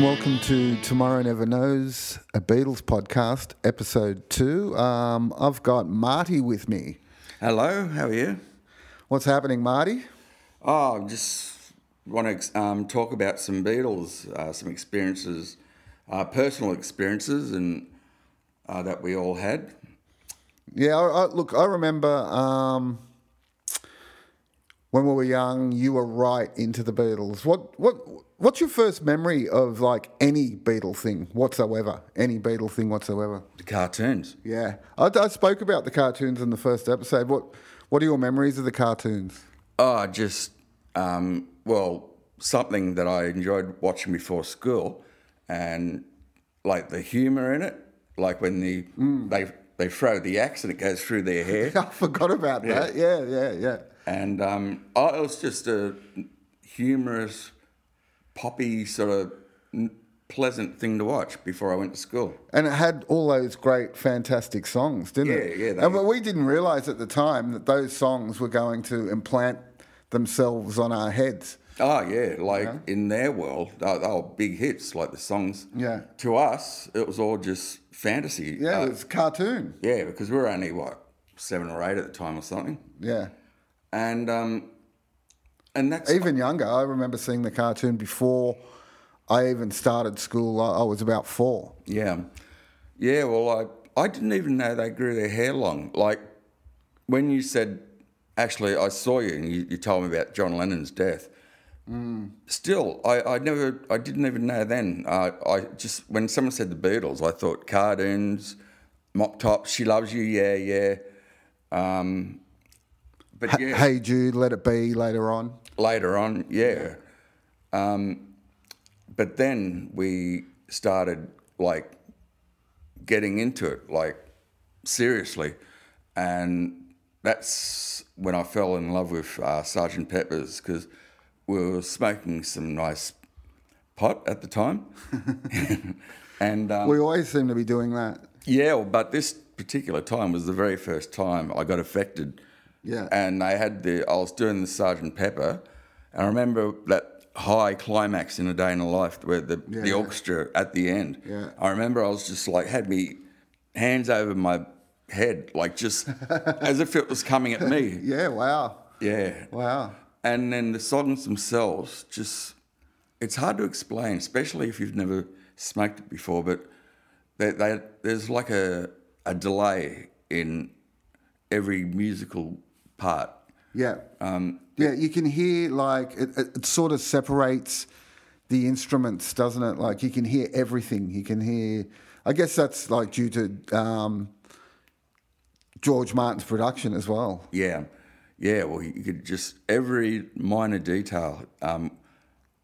Welcome to Tomorrow Never Knows, a Beatles podcast, episode two. Um, I've got Marty with me. Hello, how are you? What's happening, Marty? Oh, I just want to um, talk about some Beatles, uh, some experiences, uh, personal experiences, and uh, that we all had. Yeah, I, I, look, I remember um, when we were young, you were right into the Beatles. What, what, what's your first memory of like any Beatle thing whatsoever? Any Beatle thing whatsoever? The cartoons. Yeah, I, I spoke about the cartoons in the first episode. What, what are your memories of the cartoons? Oh, just um, well, something that I enjoyed watching before school, and like the humour in it, like when the they they throw the axe and it goes through their hair. I forgot about that. Yeah, yeah, yeah. And um, oh, it was just a humorous, poppy sort of pleasant thing to watch before I went to school. And it had all those great, fantastic songs, didn't it? Yeah, yeah, And but we didn't realise at the time that those songs were going to implant themselves on our heads. Oh yeah, like in their world, they they were big hits. Like the songs. Yeah. To us, it was all just fantasy. Yeah, Uh, it was cartoon. yeah, because we were only what seven or eight at the time or something, Yeah. and um, and that's Even younger, I remember seeing the cartoon before I even started school. I, I was about four. Yeah, yeah. Well, I I didn't even know they grew their hair long. Like when you said, actually, I saw you and you, you told me about John Lennon's death. Still, I, I never, I didn't even know then. Uh, I just when someone said the Beatles, I thought cartoons, mop tops, she loves you, yeah, yeah. Um, but yeah, Hey Jude, Let It Be later on. Later on, yeah. Um, but then we started like getting into it, like seriously, and that's when I fell in love with uh, Sergeant Pepper's because we were smoking some nice pot at the time, and um, We always seem to be doing that. yeah, but this particular time was the very first time I got affected. Yeah. And I had the, I was doing the Sergeant Pepper, and I remember that high climax in A Day in a Life where the, the Yeah. orchestra at the end. Yeah. I remember I was just like, had me hands over my head, like just as if it was coming at me. Yeah, wow. Yeah. Wow. And then the songs themselves, just it's hard to explain, especially if you've never smoked it before. But they, they, there's like a a delay in every musical part. Yeah. Um, Yeah, you can hear like it, it, it sort of separates the instruments, doesn't it? Like you can hear everything. You can hear. I guess that's like due to um, George Martin's production as well. yeah, yeah. Well, you could just every minor detail um,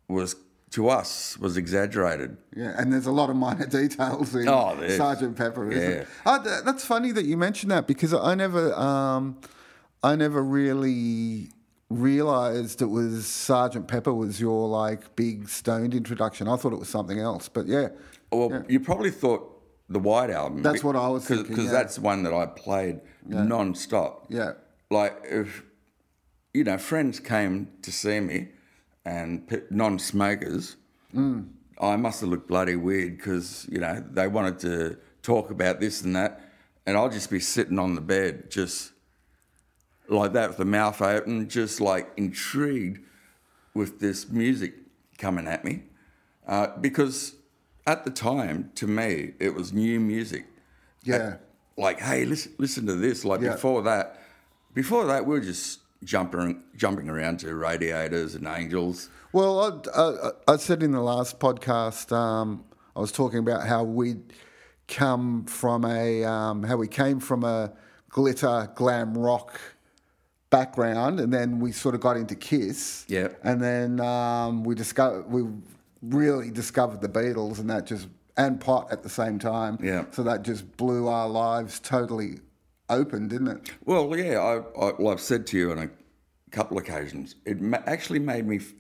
was to us was exaggerated. Yeah, and there's a lot of minor details in Oh. Sergeant Pepper. Isn't Yeah. it? Oh, that's funny that you mentioned that because I never, um, I never really realized it was Sergeant Pepper was your like big stoned introduction. I thought it was something else, but yeah, Well, you probably thought the White Album. That's what I was thinking, Because yeah. that's one that I played non-stop. yeah. Like if you know friends came to see me, and non-smokers, Mm. I must have looked bloody weird because you know they wanted to talk about this and that, and I'll just be sitting on the bed just like that with the mouth open, just like intrigued with this music coming at me, uh, because at the time to me it was new music Yeah. like, hey, listen, listen to this. Like Yeah. before that, before that, we were just jumping jumping around to radiators and angels. Well, I, I, I said in the last podcast, um, I was talking about how we'd come from a, um, how we came from a glitter glam rock background, and then we sort of got into Kiss. Yeah. And then um, we discovered, we really discovered the Beatles, and that just, and pot at the same time. Yeah. So that just blew our lives totally open, didn't it? Well, yeah, I, I, well, I've said to you on a couple of occasions, it ma- actually made me f-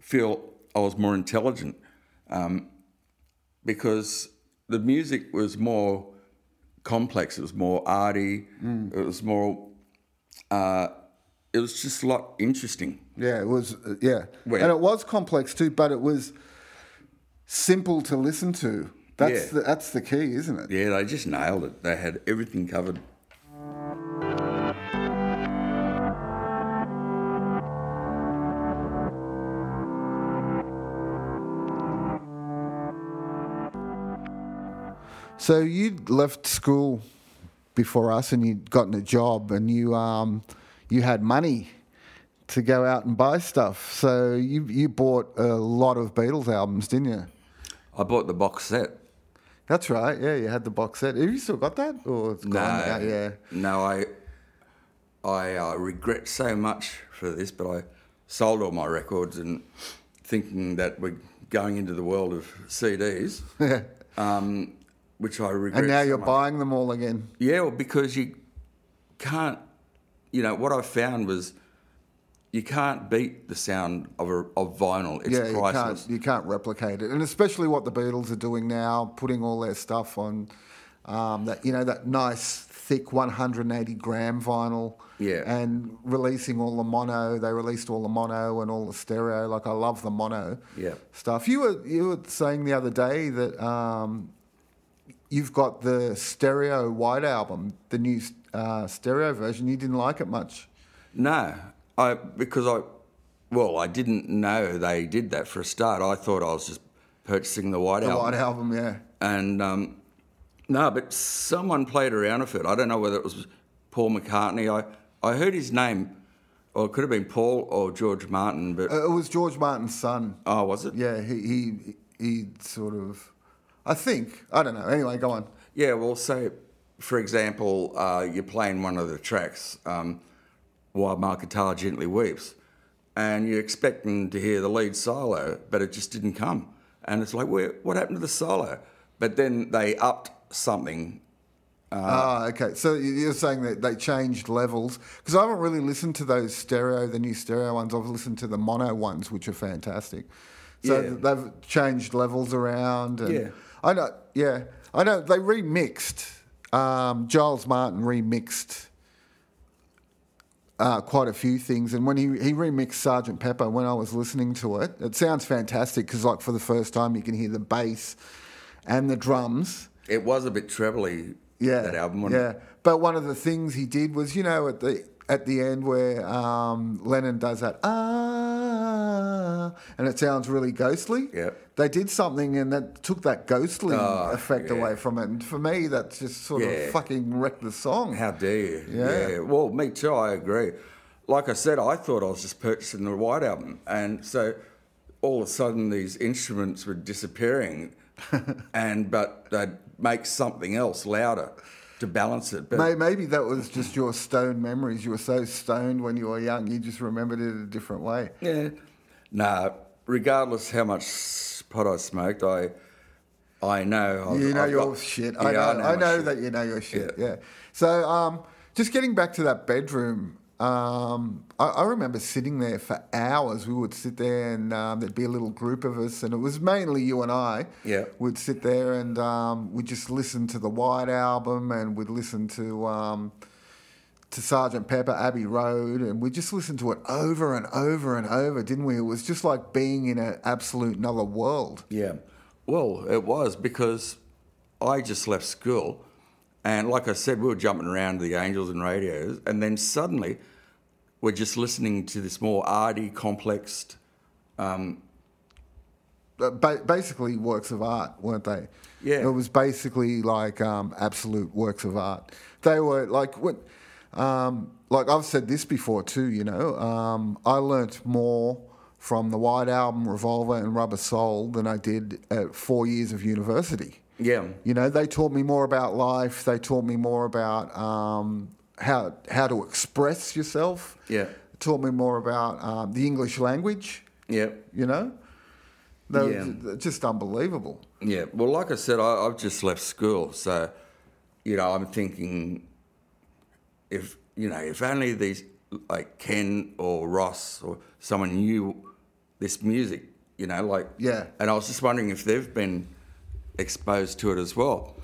feel I was more intelligent um, because the music was more complex. It was more arty. It was more. Uh, it was just a lot interesting. Yeah, it was. uh, Yeah, Where- and it was complex too, but it was simple to listen to. That's Yeah. the, that's the key, isn't it? Yeah, they just nailed it. They had everything covered. So you left school before us, and you'd gotten a job, and you um, you had money to go out and buy stuff. So you you bought a lot of Beatles albums, didn't you? I bought the box set. That's right. Yeah, you had the box set. Have you still got that, or it's gone now? Yeah. No, I I uh, regret so much for this, but I sold all my records and thinking that we're going into the world of CDs, Yeah. um, which I regret. And now so you're much. buying them all again. Yeah, well, because you can't. You know what I found was you can't beat the sound of a, of vinyl. It's yeah, you priceless. can't you can't replicate it, and especially what the Beatles are doing now, putting all their stuff on um, that you know that nice thick 180 gram vinyl. Yeah. And releasing all the mono, they released all the mono and all the stereo. Like I love the mono. Yeah. Stuff. You were you were saying the other day that um, you've got the stereo white album, the new uh, stereo version. You didn't like it much. No, I because I well, I didn't know they did that for a start. I thought I was just purchasing the white The album. white album, yeah. And um, no, but someone played around with it. I don't know whether it was Paul McCartney. I, I heard his name, or it could have been Paul or George Martin. But Uh, It was George Martin's son. oh, was it? Yeah, he, he he sort of, I think I don't know. Anyway, go on. Yeah. Well, so for example, uh, you're playing one of the tracks, um, "While My Guitar Gently Weeps," and you're expecting to hear the lead solo, but it just didn't come. And it's like, where, what happened to the solo? But then they upped something Ah, okay. So you're saying that they changed levels because I haven't really listened to those stereo, the new stereo ones. I've listened to the mono ones, which are fantastic. So Yeah. they've changed levels around. And Yeah. I know. Yeah, I know. They remixed. Um, Giles Martin remixed uh, quite a few things, and when he he remixed Sergeant Pepper, when I was listening to it, it sounds fantastic because like for the first time you can hear the bass and the drums. It was a bit trebly, Yeah, that album. yeah. it? But one of the things he did was, you know, at the at the end where um, Lennon does that ah, and it sounds really ghostly. Yeah. They did something and that took that ghostly Oh, effect yeah. away from it. And for me, that just sort Yeah. of fucking wrecked the song. How dare you? Yeah. Well, me too. I agree. Like I said, I thought I was just purchasing the White Album, and so all of a sudden these instruments were disappearing, and but they'd make something else louder to balance it. But May- Maybe that was just your stoned memories. You were so stoned when you were young, you just remembered it a different way. yeah, nah. Regardless how much pot I smoked, I I know. I've, You know I've your got- shit. Yeah, I know. I know, shit. that you know your shit. Yeah. So, um, just getting back to that bedroom. Um, I, I remember sitting there for hours. We would sit there, and um, there'd be a little group of us, and it was mainly you and I. Yeah. We'd sit there, and um, we'd just listen to the White Album, and we'd listen to. Um, to Sergeant Pepper, Abbey Road, and we just listened to it over and over and over, didn't we? It was just like being in an absolute another world. Yeah. Well, it was because I just left school. And like I said, we were jumping around to the Angels and radios. And then suddenly we're just listening to this more arty, complex. uh, ba- basically works of art, weren't they? Yeah. It was basically like um, absolute works of art. They were like what, um, like I've said this before too. You know, um, I learnt more from the White Album, Revolver, and Rubber Soul than I did at four years of university. Yeah. You know, they taught me more about life. They taught me more about um, how how to express yourself. Yeah. Taught me more about um, the English language. Yeah. You know, they were Yeah. ju- just unbelievable. Yeah. Well, like I said, I, I've just left school. So, you know, I'm thinking if, you know, if only these, like Ken or Ross or someone knew this music, you know, like. Yeah. And I was just wondering if they've been exposed to it as well.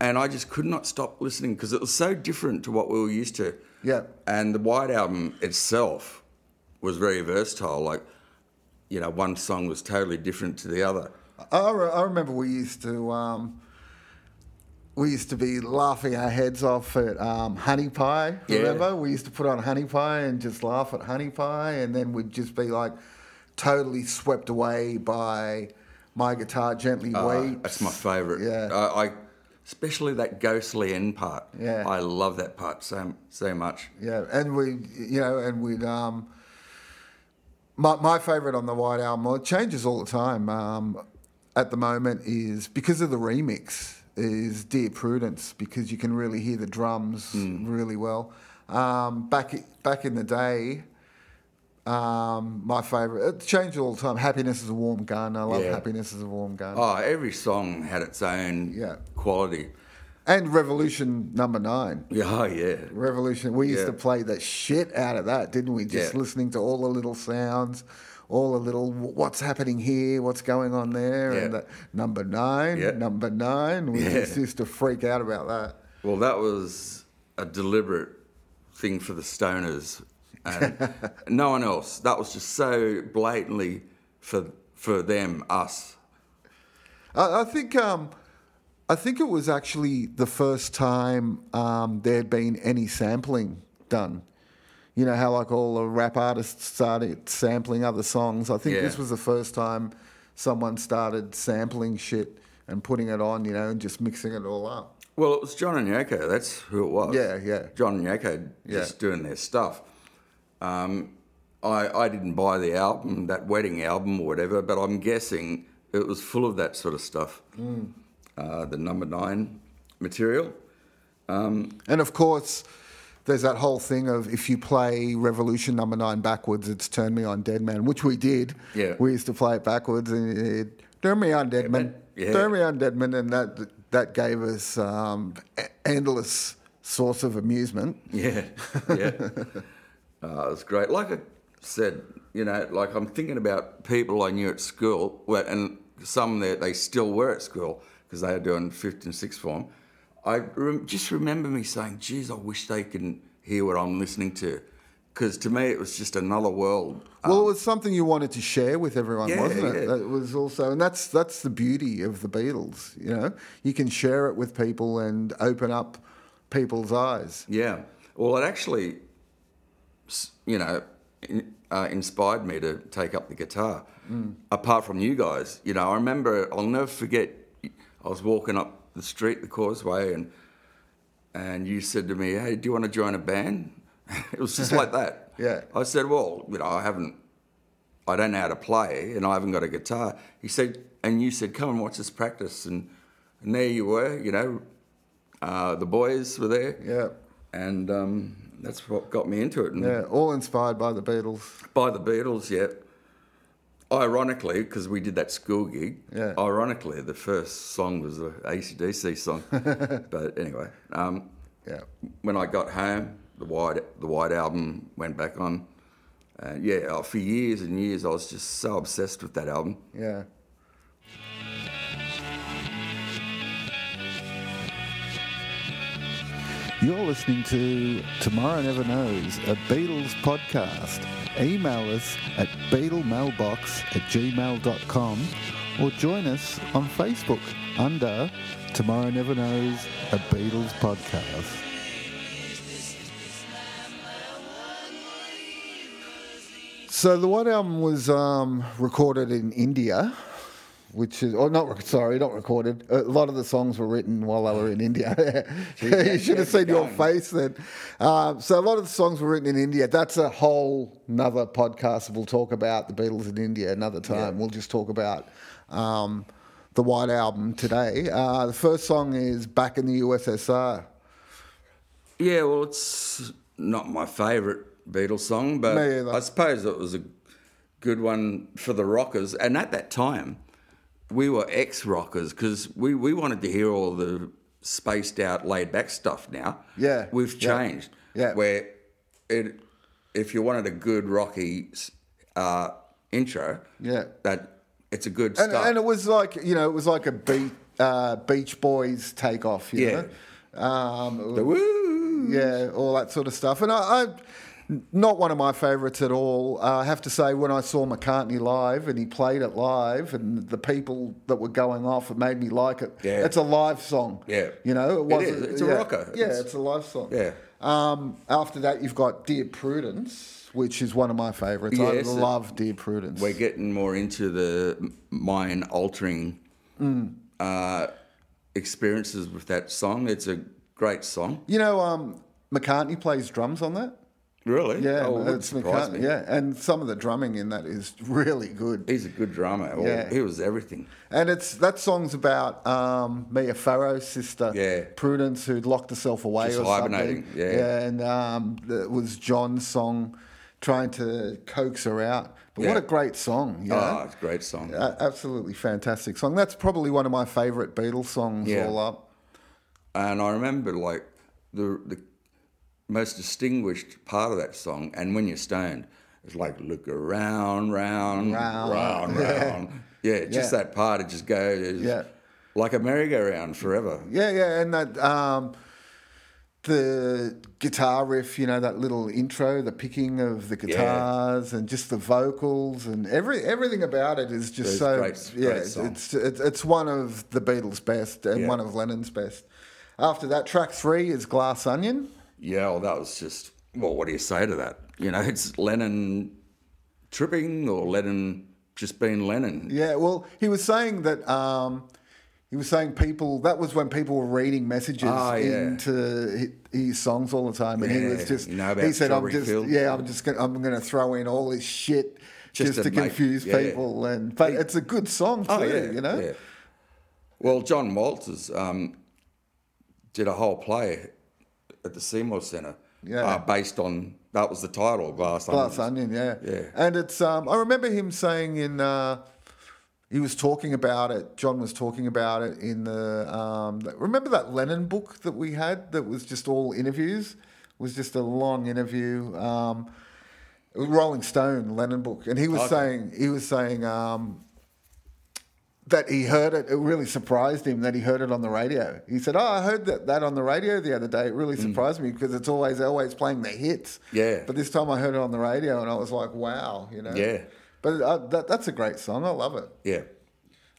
And I just could not stop listening because it was so different to what we were used to. Yeah. And the White Album itself was very versatile. Like, you know, one song was totally different to the other. I, re- I remember we used to um, we used to be laughing our heads off at um, Honey Pie. Yeah. Remember, we used to put on Honey Pie and just laugh at Honey Pie, and then we'd just be like totally swept away by my guitar gently Uh, weeps. that's my favourite. Yeah. I, I especially that ghostly end part. Yeah. I love that part so so much. Yeah, and we, you know, and we'd. Um, my my favorite on the White Album, well, it changes all the time. Um, at the moment, is because of the remix, is Dear Prudence, because you can really hear the drums really well. Um, back back in the day, um, my favorite, it changed all the time. Happiness is a warm gun. I love Yeah. Happiness is a warm gun. Oh, every song had its own Yeah. Quality. And Revolution Number Nine. Yeah, oh, yeah. Revolution. We used Yeah. to play the shit out of that, didn't we? Just Yeah. listening to all the little sounds, all the little what's happening here, what's going on there, and the number nine, Yeah. number nine. We Yeah. just used to freak out about that. Well, that was a deliberate thing for the stoners, and no one else. That was just so blatantly for for them, us. I, I think. Um, I think it was actually the first time um, there had been any sampling done. You know how like all the rap artists started sampling other songs. I think Yeah. this was the first time someone started sampling shit and putting it on, you know, and just mixing it all up. Well, it was John and Yoko. That's who it was. Yeah, yeah. John and Yoko just doing their stuff. Um, I I didn't buy the album, that wedding album or whatever, but I'm guessing it was full of that sort of stuff. Mm. Uh, the number nine material. And of course, there's that whole thing of if you play Revolution Number Nine backwards, it's Turn Me On Dead Man, which we did. Yeah. We used to play it backwards and it, Turn Me On Dead Man, Yeah. Turn Me On Dead Man, and that that gave us um, endless source of amusement. Yeah, yeah. uh, it was great. Like I said, you know, like I'm thinking about people I knew at school, and some that they still were at school because they were doing fifth and sixth form. I rem- just remember me saying, "Geez, I wish they can hear what I'm listening to," because to me it was just another world. Well, it was something you wanted to share with everyone, Yeah, wasn't it? yeah. That was also, and that's that's the beauty of the Beatles. You know, you can share it with people and open up people's eyes. Yeah. Well, it actually, you know, in, uh, inspired me to take up the guitar. Apart from you guys, you know, I remember I'll never forget. I was walking up the street, the causeway, and and you said to me, "Hey, do you want to join a band?" it was just like that. Yeah. I said, "Well, you know, I haven't, I don't know how to play, and I haven't got a guitar." He said, and you said, "Come and watch us practice," and and there you were, you know, uh, the boys were there Yeah, and um, that's what got me into it. And yeah, all inspired by the Beatles. by the Beatles, yeah. Ironically, because we did that school gig, Yeah. ironically, the first song was a ACDC song. but anyway, um, Yeah. when I got home, the White, the White Album went back on. Uh, yeah, uh, for years and years, I was just so obsessed with that album. Yeah. You're listening to Tomorrow Never Knows, a Beatles podcast. Email us at beatlemailbox at gmail.com or join us on Facebook under Tomorrow Never Knows, a Beatles podcast. So the White Album was um, recorded in India, which is, or not, sorry, not recorded. A lot of the songs were written while they were in India. you should have seen your face then. Um, so a lot of the songs were written in India. That's a whole another podcast. We'll talk about the Beatles in India another time. Yeah. We'll just talk about um, the White Album today. Uh, the first song is Back in the USSR. Yeah, well, it's not my favourite Beatles song, but I suppose it was a good one for the rockers. And at that time, we were ex rockers because we, we wanted to hear all the spaced out, laid back stuff now. Yeah, We've changed. yeah. Where it, if you wanted a good rocky uh, intro, Yeah. that it's a good And, start. and it was like you know, it was like a beat, uh, Beach Boys takeoff. You Yeah. know? Um, The woo! yeah, all that sort of stuff. And I, I not one of my favourites at all. Uh, I have to say, when I saw McCartney live and he played it live, and the people that were going off, it made me like it. Yeah. It's a live song. Yeah. You know, it wasn't. is. It's a yeah. rocker. Yeah, It's- it's, a live song. Yeah. Um, after that, you've got Dear Prudence, which is one of my favourites. Yes, I love Dear Prudence. We're getting more into the mind altering Mm. uh, experiences with that song. It's a great song. You know, um, McCartney plays drums on that. Really? Yeah, Oh, it's McCartney. me. Yeah, and some of the drumming in that is really good. He's a good drummer. Well, Yeah. He was everything. And it's that song's about um, Mia Farrow's sister, Yeah. Prudence, who'd locked herself away Just or hibernating, something. yeah. and um, it was John's song, trying to coax her out. But what a great song! You Oh, know? it's a great song. Absolutely fantastic song. That's probably one of my favourite Beatles songs Yeah. all up. And I remember like the the most distinguished part of that song, and when you're stoned, it's like look around, round, Round. round, round. Yeah, just Yeah. that part. It just goes Yeah. like a merry-go-round forever. Yeah, yeah, and that um, the guitar riff, you know, that little intro, the picking of the guitars, and just the vocals, and every everything about it is just so. great- yeah, great it's, it's it's one of the Beatles' best and Yeah. one of Lennon's best. After that, track three is Glass Onion. Yeah, well, that was just well. What do you say to that? You know, it's Lennon tripping or Lennon just being Lennon. Yeah, well, he was saying that. Um, he was saying people that was when people were reading messages Ah, yeah. into hi- his songs all the time, and he was just you know he said, "I'm just Fields?" yeah, I'm just gonna, I'm going to throw in all this shit just, Just to, to make- confuse yeah. people." And but it's a good song too, Oh yeah, you know. Yeah. Well, John Walters um, did a whole play at the Seymour Centre, Yeah. uh, based on that was the title, Glass Onion. Glass. Onion, yeah, Yeah. And it's um, I remember him saying in uh, he was talking about it. John was talking about it in the um, remember that Lennon book that we had that was just all interviews. It was just a long interview. Um, Rolling Stone Lennon book, and he was Okay. saying he was saying um, that he heard it. It really surprised him that he heard it on the radio. He said, "Oh, I heard that, that on the radio the other day. It really surprised me because it's always always playing the hits. Mm. Yeah. But this time I heard it on the radio, and I was like, wow, you know. Yeah. But uh, that, that's a great song. I love it. Yeah,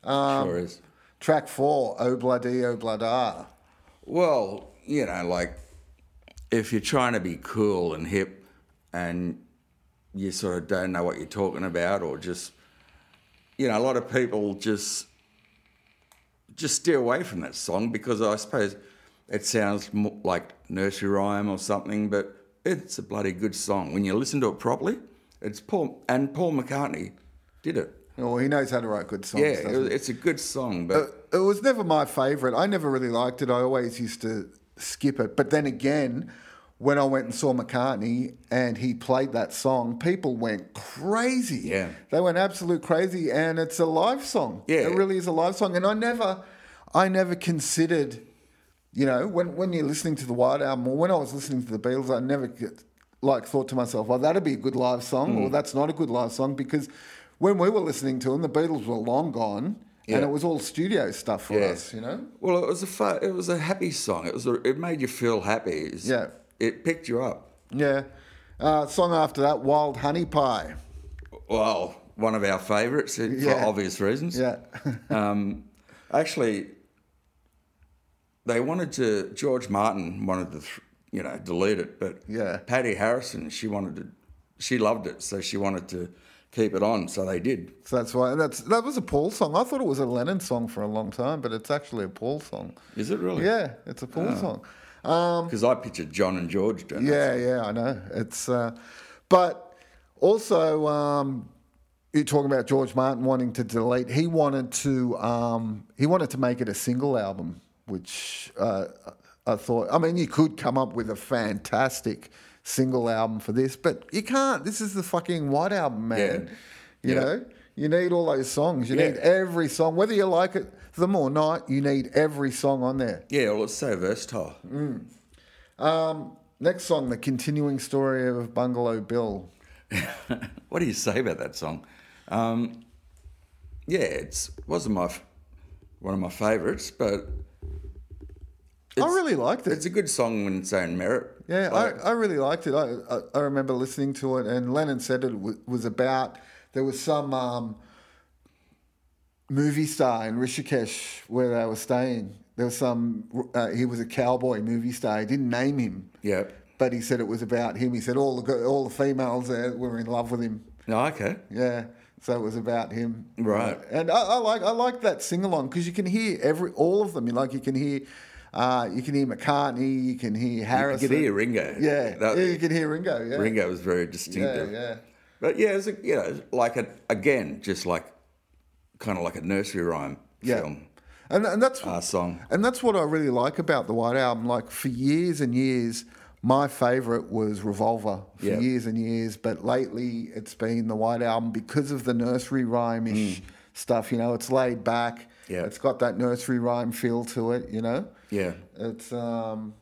Um, sure is. Track four, Obladi Oblada. Well, you know, like if you're trying to be cool and hip, and you sort of don't know what you're talking about, or just, you know, a lot of people just just steer away from that song because I suppose it sounds like nursery rhyme or something, but it's a bloody good song when you listen to it properly. It's Paul and Paul McCartney did it. Oh, he knows how to write good songs. Yeah, it it's a good song, but it was never my favourite. I never really liked it. I always used to skip it. But then again, when I went and saw McCartney and he played that song, people went crazy. Yeah. They went absolute crazy. And it's a live song. Yeah. It really is a live song. And I never, I never considered, you know, when, when you're listening to the White Album or when I was listening to the Beatles, I never get, like thought to myself, well, that'd be a good live song Mm. or that's not a good live song because when we were listening to them, the Beatles were long gone. And it was all studio stuff for Yeah. us, you know. Well, it was a fu- it was a happy song. It was a, it made you feel happy. It's- Yeah. It picked you up. Yeah. Uh, song after that, Wild Honey Pie. Well, one of our favourites for Yeah. obvious reasons. Yeah. Um, actually, they wanted to. George Martin wanted to, you know, delete it, but Yeah. Pattie Harrison, she wanted to. She loved it, so she wanted to keep it on. So they did. so that's why that's that was a Paul song. I thought it was a Lennon song for a long time, but it's actually a Paul song. Is it really? Yeah, it's a Paul song. Um, Because I pictured John and George doing it. yeah, yeah, I know. It's uh, but also um, you're talking about George Martin wanting to delete. He wanted to um, he wanted to make it a single album, which uh, I thought. I mean, you could come up with a fantastic single album for this, but you can't. This is the fucking White Album, man. You Yeah. know, you need all those songs. You Yeah. need every song, whether you like it them or night. You need every song on there. Yeah, well, it's so versatile. Um, next song, the continuing story of Bungalow Bill. what do you say about that song? Um, yeah, it's wasn't my f- one of my favourites, but I really liked it. It's a good song in its own merit. Yeah, Like, I, I really liked it. I, I, I remember listening to it, and Lennon said it w- was about there was some um, movie star in Rishikesh where they were staying. There was some. Uh, he was a cowboy movie star. He didn't name him, yeah. but he said it was about him. He said all the all the females there were in love with him. No, okay. Yeah, so it was about him. Right. And I, I like I like that sing along because you can hear every all of them. You like you can hear. Uh, you can hear McCartney, you can hear Harrison. You can hear Ringo. Yeah, That- yeah, you can hear Ringo. Yeah, Ringo was very yeah, distinctive. yeah. But yeah, it's a, you know, like a, again, just like kind of like a nursery rhyme Yeah. film And, and that's uh, song. and that's what I really like about the White Album. Like for years and years, my favourite was Revolver for Yeah. years and years. But lately, it's been the White Album because of the nursery rhyme ish stuff. You know, it's laid back. Mm. Yeah. it's got that nursery rhyme feel to it. You know, Yeah. it's um,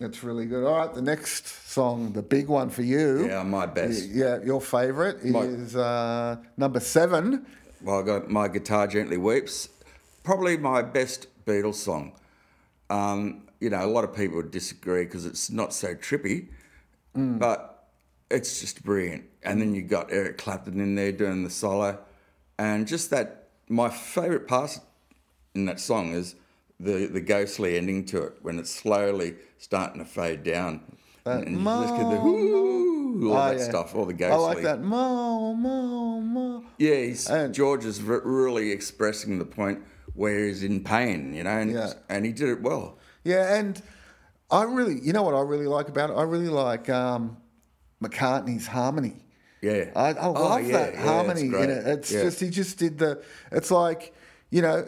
it's really good. All right, the next song, the big one for you. Yeah, my best. Yeah, your favourite My- is uh, number seven. Got My Guitar Gently Weeps. Probably my best Beatles song. Um, you know, a lot of people would disagree because it's not so trippy, but it's just brilliant. And then you got Eric Clapton in there doing the solo. And just that, my favourite part in that song is the, the ghostly ending to it when it's slowly starting to fade down. and, and you just get the whoo, all Oh, that yeah. stuff, all the ghostly. I like that. Mo, mo, mo. Yeah, he's, And- George is re- really expressing the point where he's in pain, you know, and, Yeah. and he did it well. Yeah, and I really, you know what I really like about it? I really like um, McCartney's harmony. Yeah. I, I Oh, love yeah, that harmony it's in it. It's just he just did the. It's like you know,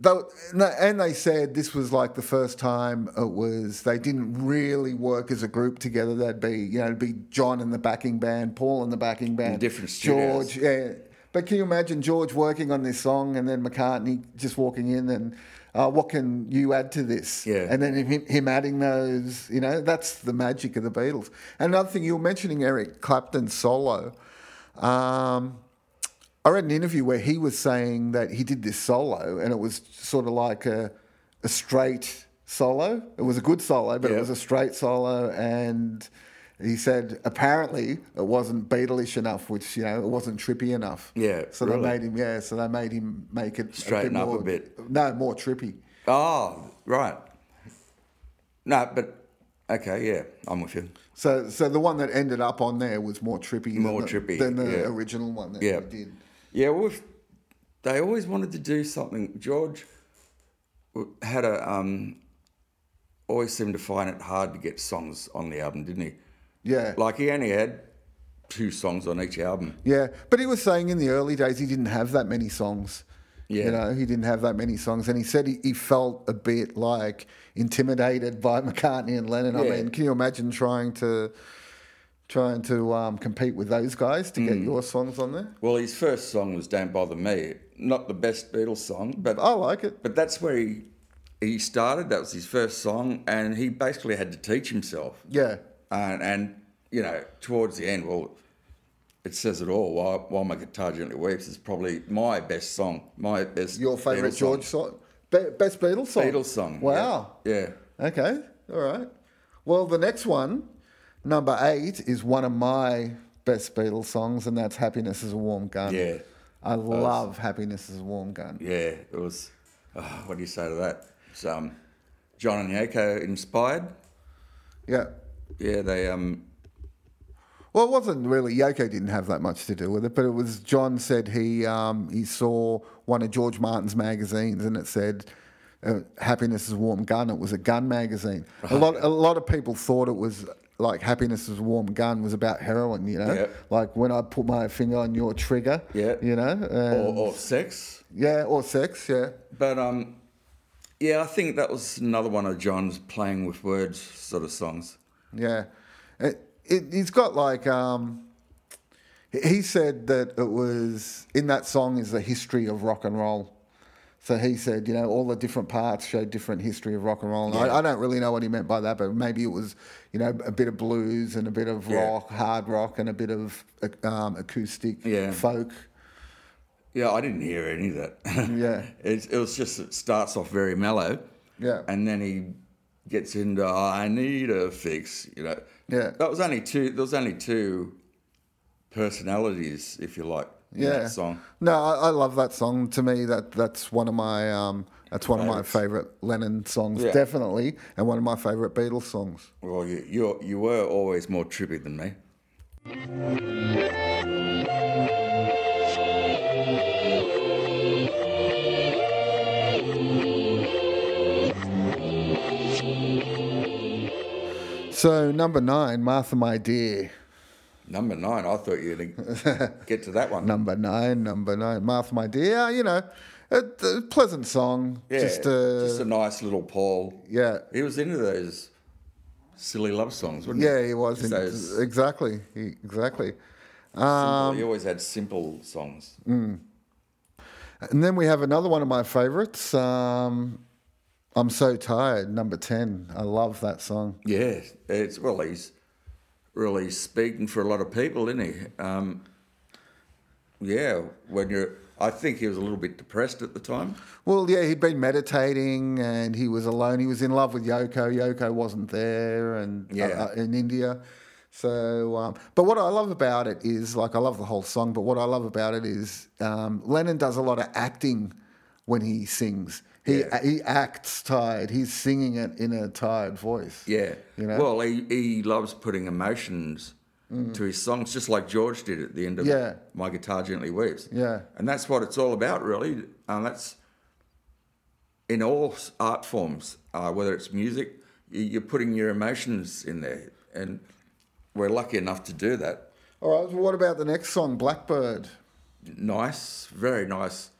though, and they said this was like the first time it was. They didn't really work as a group together. They'd be you know, it'd be John in the backing band, Paul in the backing band, different studios. George. Yeah, but can you imagine George working on this song and then McCartney just walking in and. Uh, what can you add to this? Yeah. And then him, him adding those, you know, that's the magic of the Beatles. And another thing, you were mentioning Eric Clapton's solo. Um, I read an interview where he was saying that he did this solo and it was sort of like a, a straight solo. It was a good solo, but it was a straight solo. And he said apparently it wasn't Beatlish enough, which, you know, it wasn't trippy enough. Yeah, So really? they made him, yeah, so they made him make it Straighten a up a more, bit. No, more trippy. Oh, right. No, but okay, yeah, I'm with you. So, so the one that ended up on there was more trippy, More than the, trippy, than the yeah. original one that Yeah. did. Yeah, well, they always wanted to do something. George had a um, always seemed to find it hard to get songs on the album, didn't he? Yeah, Like he only had two songs on each album. yeah. But he was saying in the early days he didn't have that many songs. Yeah. You know, he didn't have that many songs, and he said he, he felt a bit like intimidated by McCartney and Lennon. I mean, can you imagine trying to trying to um, compete with those guys to get Mm. your songs on there? Well, his first song was "Don't Bother Me," not the best Beatles song, but I like it. but that's where he he started. That was his first song, and he basically had to teach himself. Yeah, And and you know, towards the end, well, it says it all. While, While my guitar gently weeps is probably my best song, my best. your favorite George song. song, Be- best Beatles song. Beatles song. Wow. Yeah. yeah. Okay, all right. Well, the next one, number eight, is one of my best Beatles songs, and that's "Happiness Is a Warm Gun." Yeah. I love "Happiness Is a Warm Gun." Yeah, it was. Oh, what do you say to that? It's um, John and Yoko inspired. Yeah. Yeah, they um, Well, it wasn't really. Yoko didn't have that much to do with it, but it was. John said he um, he saw one of George Martin's magazines, and it said. Uh, happiness is a warm gun. It was a gun magazine. A lot, a lot of people thought it was like happiness is a warm gun was about heroin. You know, Yeah. like when I put my finger on your trigger. Yeah. you know, or, or sex. Yeah, or sex, yeah. But um, yeah, I think that was another one of John's playing with words sort of songs. Yeah. It, it, he's got like, um, he said that it was, in that song is the history of rock and roll. So he said, you know, all the different parts show different history of rock and roll. And Yeah. I, I don't really know what he meant by that, but maybe it was, you know, a bit of blues and a bit of Yeah. rock, hard rock, and a bit of um, acoustic Yeah. folk. Yeah, I didn't hear any of that. Yeah. it, it was just it starts off very mellow, Yeah. And then he gets into I need a fix. You know. Yeah. That was only two. There was only two personalities, if you like, Yeah. that song. No, I, I love that song. To me, that that's one of my um, that's one of my favorite Lennon songs, Yeah. definitely, and one of my favorite Beatles songs. Well, you you you were always more trippy than me. So number nine, Martha, my dear. Number nine. I thought you were gonna get to that one. Number nine, number nine, Martha, my dear. You know, a, a pleasant song. Yeah, just, uh, just a nice little Paul. yeah, He was into those silly love songs, wasn't yeah, he? he was in, those exactly, he, exactly. simple- he always had simple songs. And then we have another one of my favorites. Um, I'm so tired. Number ten. I love that song. Yeah, it's well, he's really speaking for a lot of people, isn't he? Um, yeah, when you're, I think he was a little bit depressed at the time. Well, yeah, he'd been meditating and he was alone. He was in love with Yoko. Yoko wasn't there, and uh, Yeah. uh, in India. So, um, but what I love about it is, like, I love the whole song. But what I love about it is, um, Lennon does a lot of acting when he sings. He Yeah. he acts tired. He's singing it in a tired voice. Yeah, You know? Well, he he loves putting emotions to his songs, just like George did at the end of Mm. Yeah. My Guitar Gently Weeps. Yeah. and that's what it's all about, really. And that's in all art forms, uh, whether it's music, you- you're putting your emotions in there, and we're lucky enough to do that. All right. What about the next song, Blackbird? Nice, very nice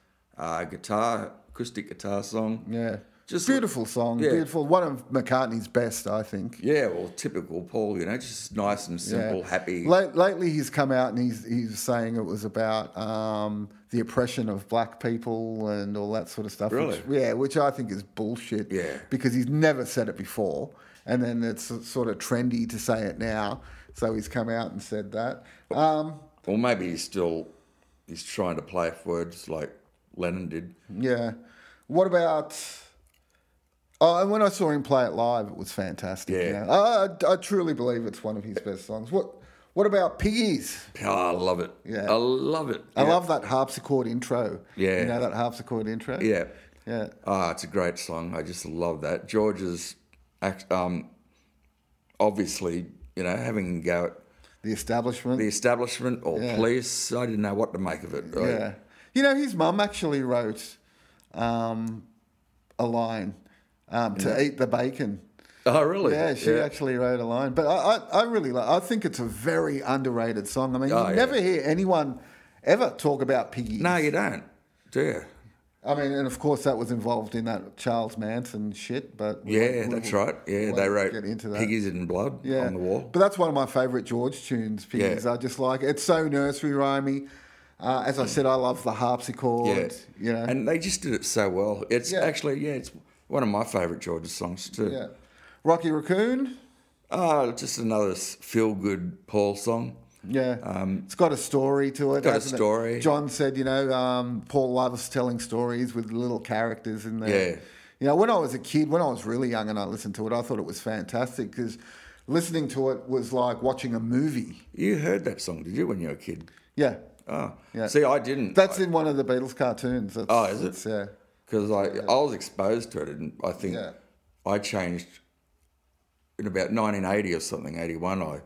uh, guitar, acoustic guitar song. Yeah. Just- beautiful song. yeah. Beautiful. One of McCartney's best, I think. Yeah, well, typical Paul, you know, just nice and simple, happy. Late, lately, he's come out and he's he's saying it was about um, the oppression of black people and all that sort of stuff. Really? Which, yeah, which I think is bullshit. Yeah. Because he's never said it before, and then it's sort of trendy to say it now. So he's come out and said that. Um, Or maybe he's still he's trying to play off words like Lennon did. yeah. What about? Oh, and when I saw him play it live, it was fantastic. Yeah. know. I, I, truly believe it's one of his best songs. What What about Piggies? Oh, I love it. Yeah. I love it. I Yeah. love that harpsichord intro. Yeah. You know that harpsichord intro? Yeah. Yeah. Ah, it's a great song. I just love that. George's, act, um, obviously, you know, having a go at The establishment. the establishment or Yeah. police. I didn't know what to make of it. I- yeah. You know, his mum actually wrote um, a line um, to eat the bacon. Oh, really? Yeah, she actually wrote a line. But I, I, I really like I think it's a very underrated song. I mean, Oh, you yeah. never hear anyone ever talk about Piggy. No, you don't, do you? I mean, and of course that was involved in that Charles Manson shit, but Yeah, that's right. Yeah, they wrote get into that. Piggies in Blood yeah. on the wall. But that's one of my favourite George tunes. Piggies, Yeah. I just like it. it's so nursery rhymey. Uh, as I said, I love the harpsichord. Yeah. You know. And they just did it so well. It's Yeah. actually, yeah, it's one of my favourite George's songs too. yeah. Rocky Raccoon. Oh, just another feel good Paul song. Yeah, it's got a story to it. Um, got a hasn't it? story. John said, you know, um, Paul loves telling stories with little characters in there. Yeah. You know, when I was a kid, when I was really young and I listened to it, I thought it was fantastic because listening to it was like watching a movie. You heard that song, did you, when you were a kid? Yeah. Oh, Yeah. see, I didn't. That's in one of the Beatles cartoons. That's, Oh, is it? Yeah. because I, I was exposed to it, and I think Yeah. I changed in about 1980 or something, 81. I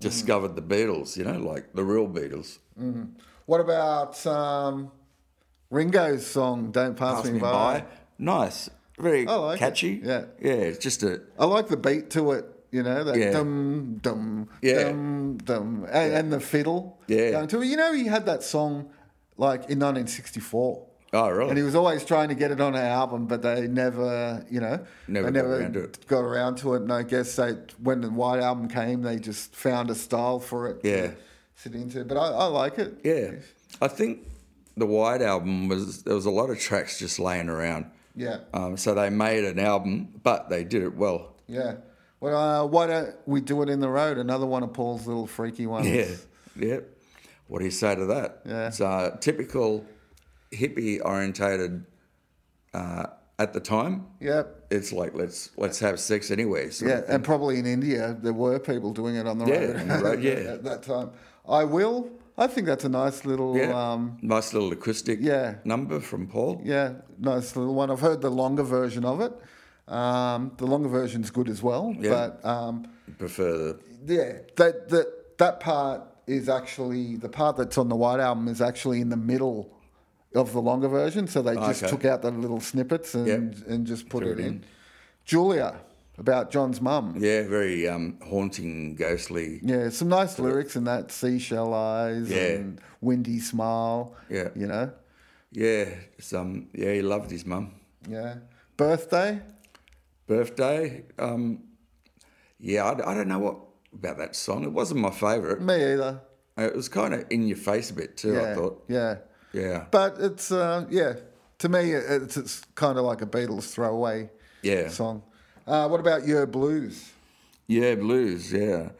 discovered the Beatles, you know, like the real Beatles. What about um, Ringo's song, Don't Pass, Pass Me, by? by. Nice, very I like it. catchy. Yeah. yeah, it's just a I like the beat to it, you know, that Yeah. dum dum Yeah. dum dum, and, and the fiddle. Yeah. going to. You know, he had that song like in 1964. oh really? And he was always trying to get it on an album, but they never, you know, Never got around to it. got around to it. And I guess they, when the White Album came, they just found a style for it Yeah. to sit into. But I, I like it. yeah, I think the White album was there was a lot of tracks just laying around. Yeah, Um, so they made an album, but they did it well. yeah. Well, uh, why don't we do it in the road? Another one of Paul's little freaky ones. Yeah, yeah. What do you say to that? Yeah. It's a typical hippie orientated uh, at the time, Yeah. it's like let's let's have sex anyway. Yeah, thing. and probably in India there were people doing it on the Yeah, road, the road, yeah. at that time. I will. I think that's a nice little, yeah. um, nice little acoustic yeah. number from Paul. yeah, nice little one. I've heard the longer version of it. Um, the longer version's good as well, Yeah. but um, Prefer the yeah, that that that part is actually the part that's on the White album is actually in the middle of the longer version. So they just Okay. took out the little snippets and Yep. and just put Threw it it in. in. Julia about John's mum. yeah, very um, haunting, ghostly. Yeah, some nice lyrics in that seashell eyes Yeah. and windy smile. Yeah. You know? Yeah, some yeah, he loved his mum. Yeah. Birthday? Birthday, um, yeah, I, I don't know what about that song. It wasn't my favourite. Me either. It was kind of in your face a bit too. yeah. I thought. Yeah. Yeah. But it's, uh, yeah, to me, it's, it's kind of like a Beatles throwaway Yeah. song. Uh, what about Yer Blues? Yeah, blues. Yeah,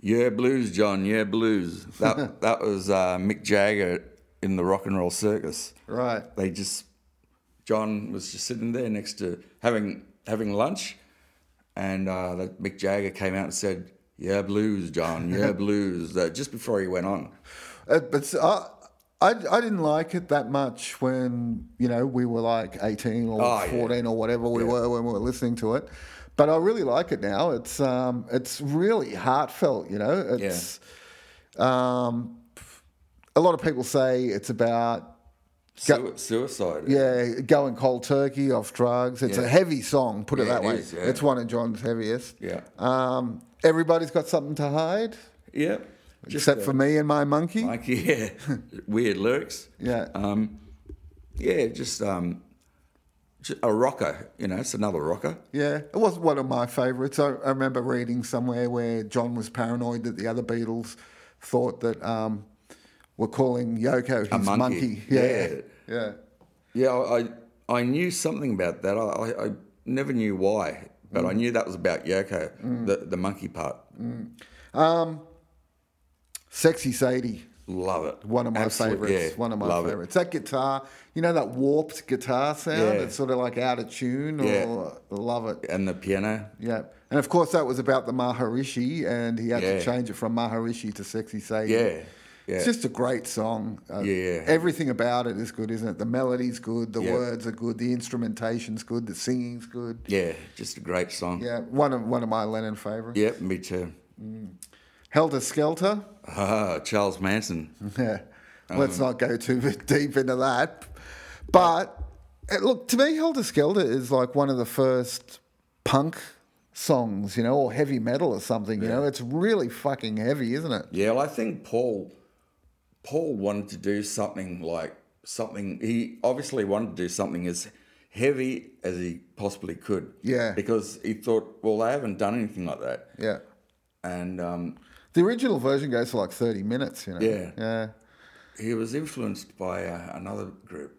yeah, blues, John. Yeah, blues. That that was uh, Mick Jagger in the rock and roll circus. Right. They just John was just sitting there next to having having lunch, and uh, Mick Jagger came out and said, "Yeah, blues, John. Yeah, blues." Uh, just before he went on. Uh, but uh, I, I didn't like it that much when, you know, we were like 18 or Oh, yeah. 14 or whatever we Yeah. were when we were listening to it. But I really like it now. It's um, it's really heartfelt, you know. It's um, a lot of people say it's about Su- suicide. yeah going cold turkey off drugs. It's a heavy song, put it that it way. is, yeah. It's one of John's heaviest. Yeah. Um, everybody's got something to hide, Yeah. except for me and my monkey. Yeah, weird lyrics. Yeah. Um, yeah, just um, ju- a rocker. You know, it's another rocker. Yeah, it wasn't one of my favourites. I, I remember reading somewhere where John was paranoid that the other Beatles thought that um, were calling Yoko his monkey. monkey. Yeah, Yeah. yeah, Yeah, I I knew something about that. I, I, never knew why, but Mm. I knew that was about Yoko, the the monkey part. Um, Sexy Sadie, Love it. one of my Absolute- favourites. yeah, one of my love it. That guitar, you know, that warped guitar sound. Yeah. It's sort of like out of tune. Or, Yeah. love it. And the piano. Yeah, and of course that was about the Maharishi, and he had to change it from Maharishi to Sexy Sadie. Yeah, yeah. It's just a great song. Uh, Yeah. Everything about it is good, isn't it? The melody's good, the Yeah. words are good, the instrumentation's good, the singing's good. Yeah, just a great song. Yeah, one of one of my Lennon favourites. Yep, me too. Helter Skelter. Ah, Charles Manson. Yeah. Um, Let's not go too deep into that. But uh, look, to me, Helter Skelter is like one of the first punk songs, you know, or heavy metal or something. You know, it's really fucking heavy, isn't it? Yeah, well, I think Paul Paul wanted to do something like something. He obviously wanted to do something as heavy as he possibly could. Yeah. Because he thought, well, they haven't done anything like that, Yeah. and um, The original version goes for like 30 minutes, you know. Yeah. Yeah. he was influenced by uh, another group.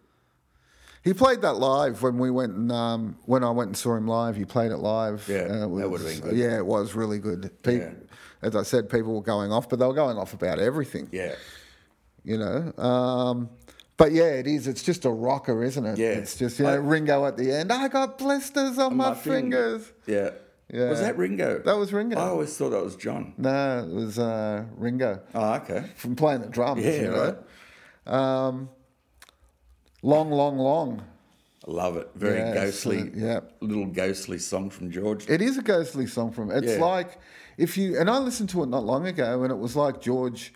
He played that live when we went and um, when I went and saw him live. He played it live. Yeah, and it that was- would've been good. Yeah, it was really good. Pe- Yeah. As I said, people were going off, but they were going off about everything. Yeah, You know. Um, but yeah, it is. It's just a rocker, isn't it? Yeah. It's just you know I- Ringo at the end. I got blisters on my, my finger. fingers. yeah, Yeah. Was that Ringo? That was Ringo. I always thought that was John. No, it was uh, Ringo Oh, okay. from playing the drums. Yeah, you know? right. Um, long, long, long. I love it. Very Yeah, ghostly. so- yeah. Little ghostly song from George. It is a ghostly song from. It's Yeah. like if you and I listened to it not long ago, and it was like George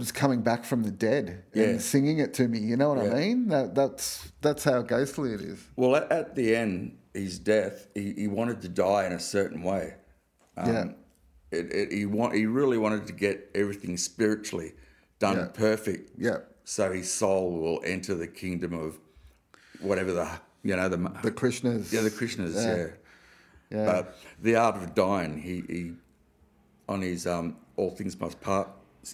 was coming back from the dead Yeah. and singing it to me. You know what Yeah. I mean? That that's that's how ghostly it is. Well, at, at the end, his death, he, he wanted to die in a certain way. Um, Yeah. It, it, he want he really wanted to get everything spiritually done Yeah. perfect. Yeah. So his soul will enter the kingdom of whatever the you know the The Krishnas. yeah the Krishnas Yeah. yeah. Yeah. But the art of dying, he, he on his um, All Things Must Pass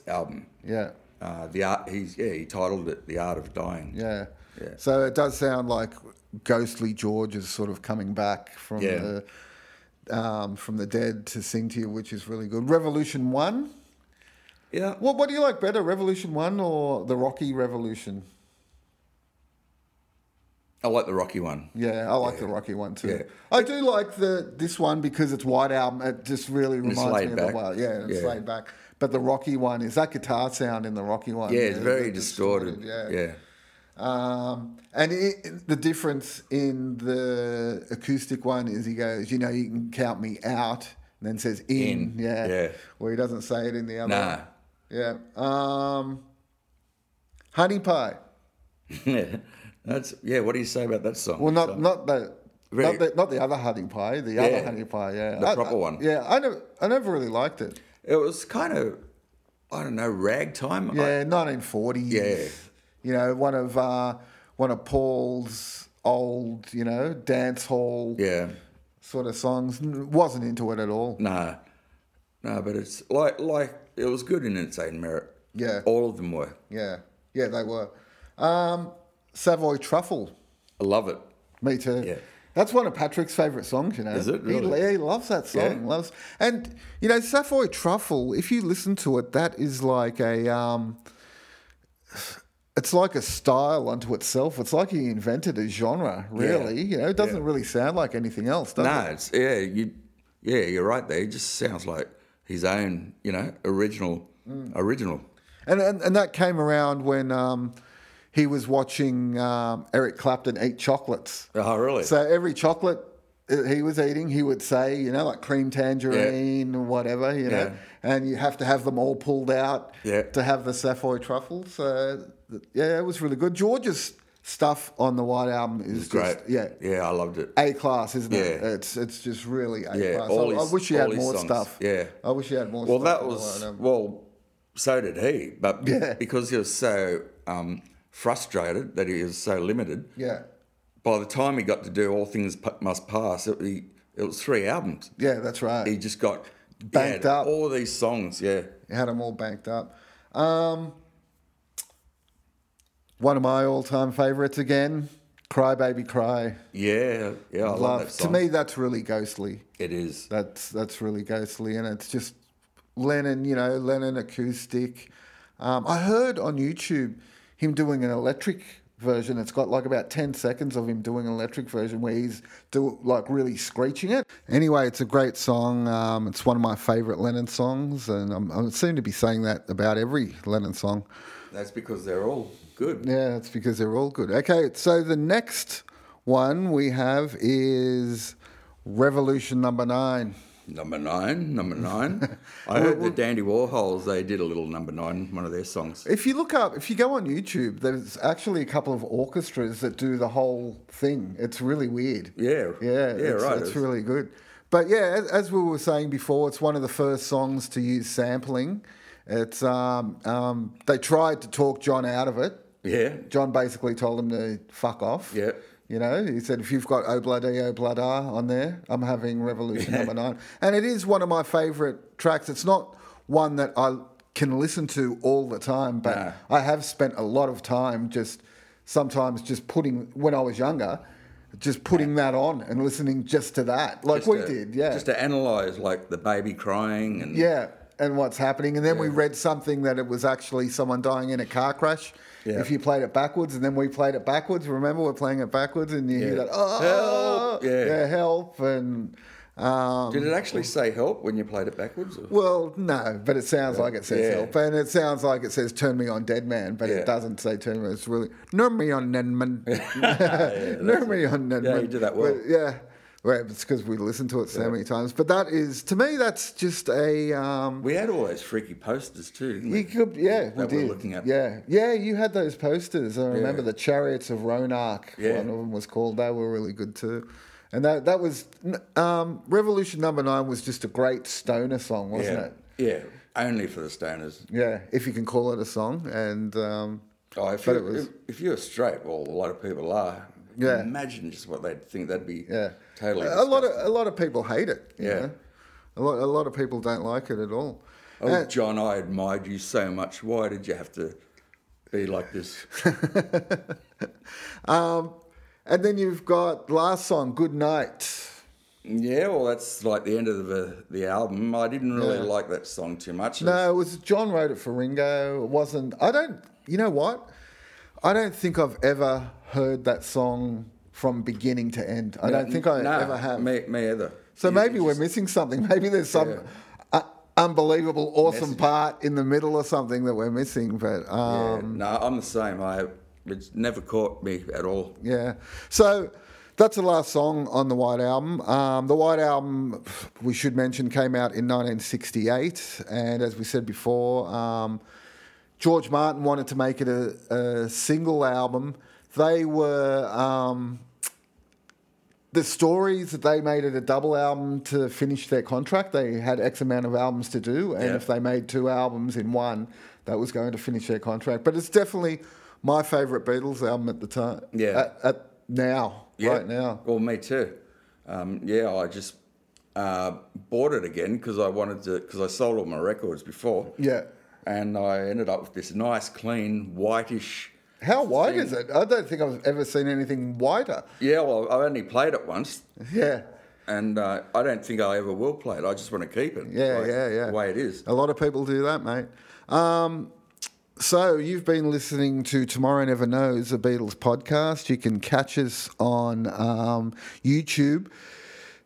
album. yeah. Uh, the art he's yeah he titled it the art of dying. Yeah. Yeah. So it does sound like ghostly George is sort of coming back from Yeah. the um, from the dead to sing to you, which is really good. Revolution One. Yeah. What what do you like better, Revolution One or the Rocky Revolution? I like the Rocky one. Yeah, I like the Rocky one too. Yeah. I do like the this one because it's White Album. It just really reminds me of back. the White. Yeah, it's Yeah. laid back. But the Rocky one is that guitar sound in the Rocky one. Yeah, it's very the distorted. Yeah. yeah. Um, and it, the difference in the acoustic one is he goes, you know, you can count me out, and then says in. In, Yeah. yeah. Where he doesn't say it in the other. Nah. one. Yeah. Um, honey pie. Yeah, that's yeah. What do you say about that song? Well, not So- not the. Very- not the, not the other honey pie, the other Yeah. honey pie, yeah. The I- proper I- one. Yeah, I never, I never really liked it. It was kind of, I don't know, ragtime. I- Yeah, 1940s. Yeah. You know, one of uh, one of Paul's old, you know, dance hall yeah. sort of songs. Wasn't into it at all. No, no, but it's like like it was good in its own merit. Yeah. all of them were. Yeah, yeah, they were. Um, Savoy Truffle. I love it. Me too. Yeah. That's one of Patrick's favourite songs, you know. Is it He- really? He, loves that song. Yeah. Loves and you know, Savoy Truffle, if you listen to it, that is like a um it's like a style unto itself. It's like he invented a genre, really. You know, it doesn't really sound like anything else, does No, it? it's yeah, you yeah, you're right there. It just sounds like his own, you know, original Mm. original. And, and and that came around when um he was watching um, Eric Clapton eat chocolates. Oh, really? So every chocolate he was eating, he would say, you know, like cream tangerine or whatever, you know, Yeah. and you have to have them all pulled out Yeah. to have the Savoy truffle. So yeah, it was really good. George's stuff on the White Album is It's great. yeah. yeah, I loved it. A class, isn't it? Yeah. It's it's just really A Yeah, class. I, I wish he had his more songs. stuff. Yeah. I wish he had more. Well, stuff that was well. So did he, but Yeah. because he was so um, frustrated that he was so limited. yeah, By the time he got to do All Things P- Must Pass, it, he, it was three albums. yeah, that's right. He just got Banked up. All these songs, yeah. He had them all banked up. Um, one of my all-time favorites again, "Cry Baby Cry." Yeah, yeah, I love, that to me, that's really ghostly. it is. That's that's really ghostly, and it's just Lennon, you know, Lennon acoustic. Um, I heard on YouTube him doing an electric version. It's got like about ten seconds of him doing an electric version where he's do like really screeching it. Anyway, it's a great song. Um, it's one of my favorite Lennon songs, and I'm, I seem to be saying that about every Lennon song. That's because they're all good. Yeah, that's because they're all good. Okay, so the next one we have is Revolution Number Nine. Number nine, number nine. I heard the Dandy Warhols, they did a little number nine, one of their songs. If you look up, if you go on YouTube, there's actually a couple of orchestras that do the whole thing. It's really weird. Yeah, Yeah, yeah, it's, right. It's It's- really good. But yeah, as, as we were saying before, it's one of the first songs to use sampling. It's um, um, they tried to talk John out of it. Yeah, John basically told him to fuck off. Yeah. You know, he said, if you've got Ob-La-Di Ob-La-Da on there, I'm having Revolution number nine. And it is one of my favourite tracks. It's not one that I can listen to all the time, but. I have spent a lot of time just sometimes just putting, when I was younger, just putting that on and listening just to that, like Just we to- did, yeah. Just to analyse like the baby crying and Yeah, and what's happening. And then we read something that it was actually someone dying in a car crash. Yeah. If you played it backwards, and then we played it backwards. Remember, we're playing it backwards, and you hear that, oh, Help! Yeah. help, and um, Did it actually say help when you played it backwards? or- well, no, but it sounds like it says Yeah. help, and it sounds like it says "Turn me on, dead man," but Yeah. it doesn't say "Turn me." It's really "Turn me on, dead man." Turn me on, dead man. Yeah, you did that well. But, yeah, well, it's because we listened to it so many times. But that is, to me, that's just a. Um, We had all those freaky posters too, we? Could, yeah, we That we're looking at. Yeah, yeah, you had those posters. I remember the Chariots of Ronak. Yeah. One of them was called. They were really good too. And that that was um, Revolution Number Nine was just a great stoner song, wasn't yeah. it? Yeah, only for the stoners. Yeah, if you can call it a song. And um, Oh, if, you, it was- if, if you're straight, well, a lot of people are. Yeah. Imagine just what they'd think. That'd be yeah, totally. a, a lot of a lot of people hate it. Yeah. know? a lot a lot of people don't like it at all. Oh, Uh, John, I admired you so much. Why did you have to be like this? um, and then you've got last song, Good Night. yeah, well, that's like the end of the the album. I didn't really Yeah. like that song too much. No, it was John wrote it for Ringo. It wasn't. I don't. You know what? I don't think I've ever heard that song from beginning to end. I don't think I No, ever have. Me, me either. So You- maybe we're missing something. Maybe there's some Yeah. uh, unbelievable, awesome Message. part in the middle or something that we're missing. But Yeah, um, no, I'm the same. I it's never caught me at all. yeah. So that's the last song on the White Album. Um, the White Album, we should mention, came out in 1968. And as we said before, um, George Martin wanted to make it a, a single album. They were. Um, the stories that they made it a double album to finish their contract. They had X amount of albums to do, and Yeah. if they made two albums in one, that was going to finish their contract. But it's definitely my favourite Beatles album at the time. Yeah. At, at now, right now. Well, me too. Um, yeah, I just uh, bought it again because I wanted to because I sold all my records before. Yeah. And I ended up with this nice, clean, whitish. How white thing. is it? I don't think I've ever seen anything whiter. Yeah, well, I've only played it once, Yeah. and uh, I don't think I ever will play it. I just want to keep it. Yeah, like, yeah, yeah. The way it is. A lot of people do that, mate. Um, so you've been listening to Tomorrow Never Knows, a Beatles podcast. You can catch us on um, YouTube.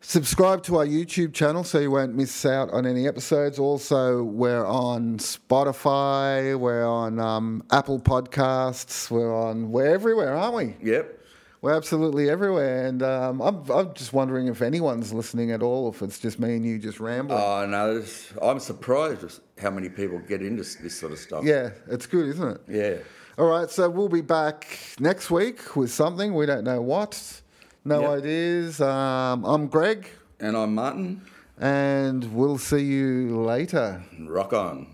Subscribe to our YouTube channel so you won't miss out on any episodes. Also, we're on Spotify, we're on um, Apple Podcasts, we're on, we're everywhere, aren't we? Yep. We're absolutely everywhere. And um, I'm, I'm just wondering if anyone's listening at all, if it's just me and you just rambling. Oh no, this- I'm surprised how many people get into s- this sort of stuff. yeah, it's good, isn't it? Yeah. All right, so we'll be back next week with something. We don't know what. No Yep. ideas. Um, I'm Greg, And I'm Martin. and we'll see you later. Rock on.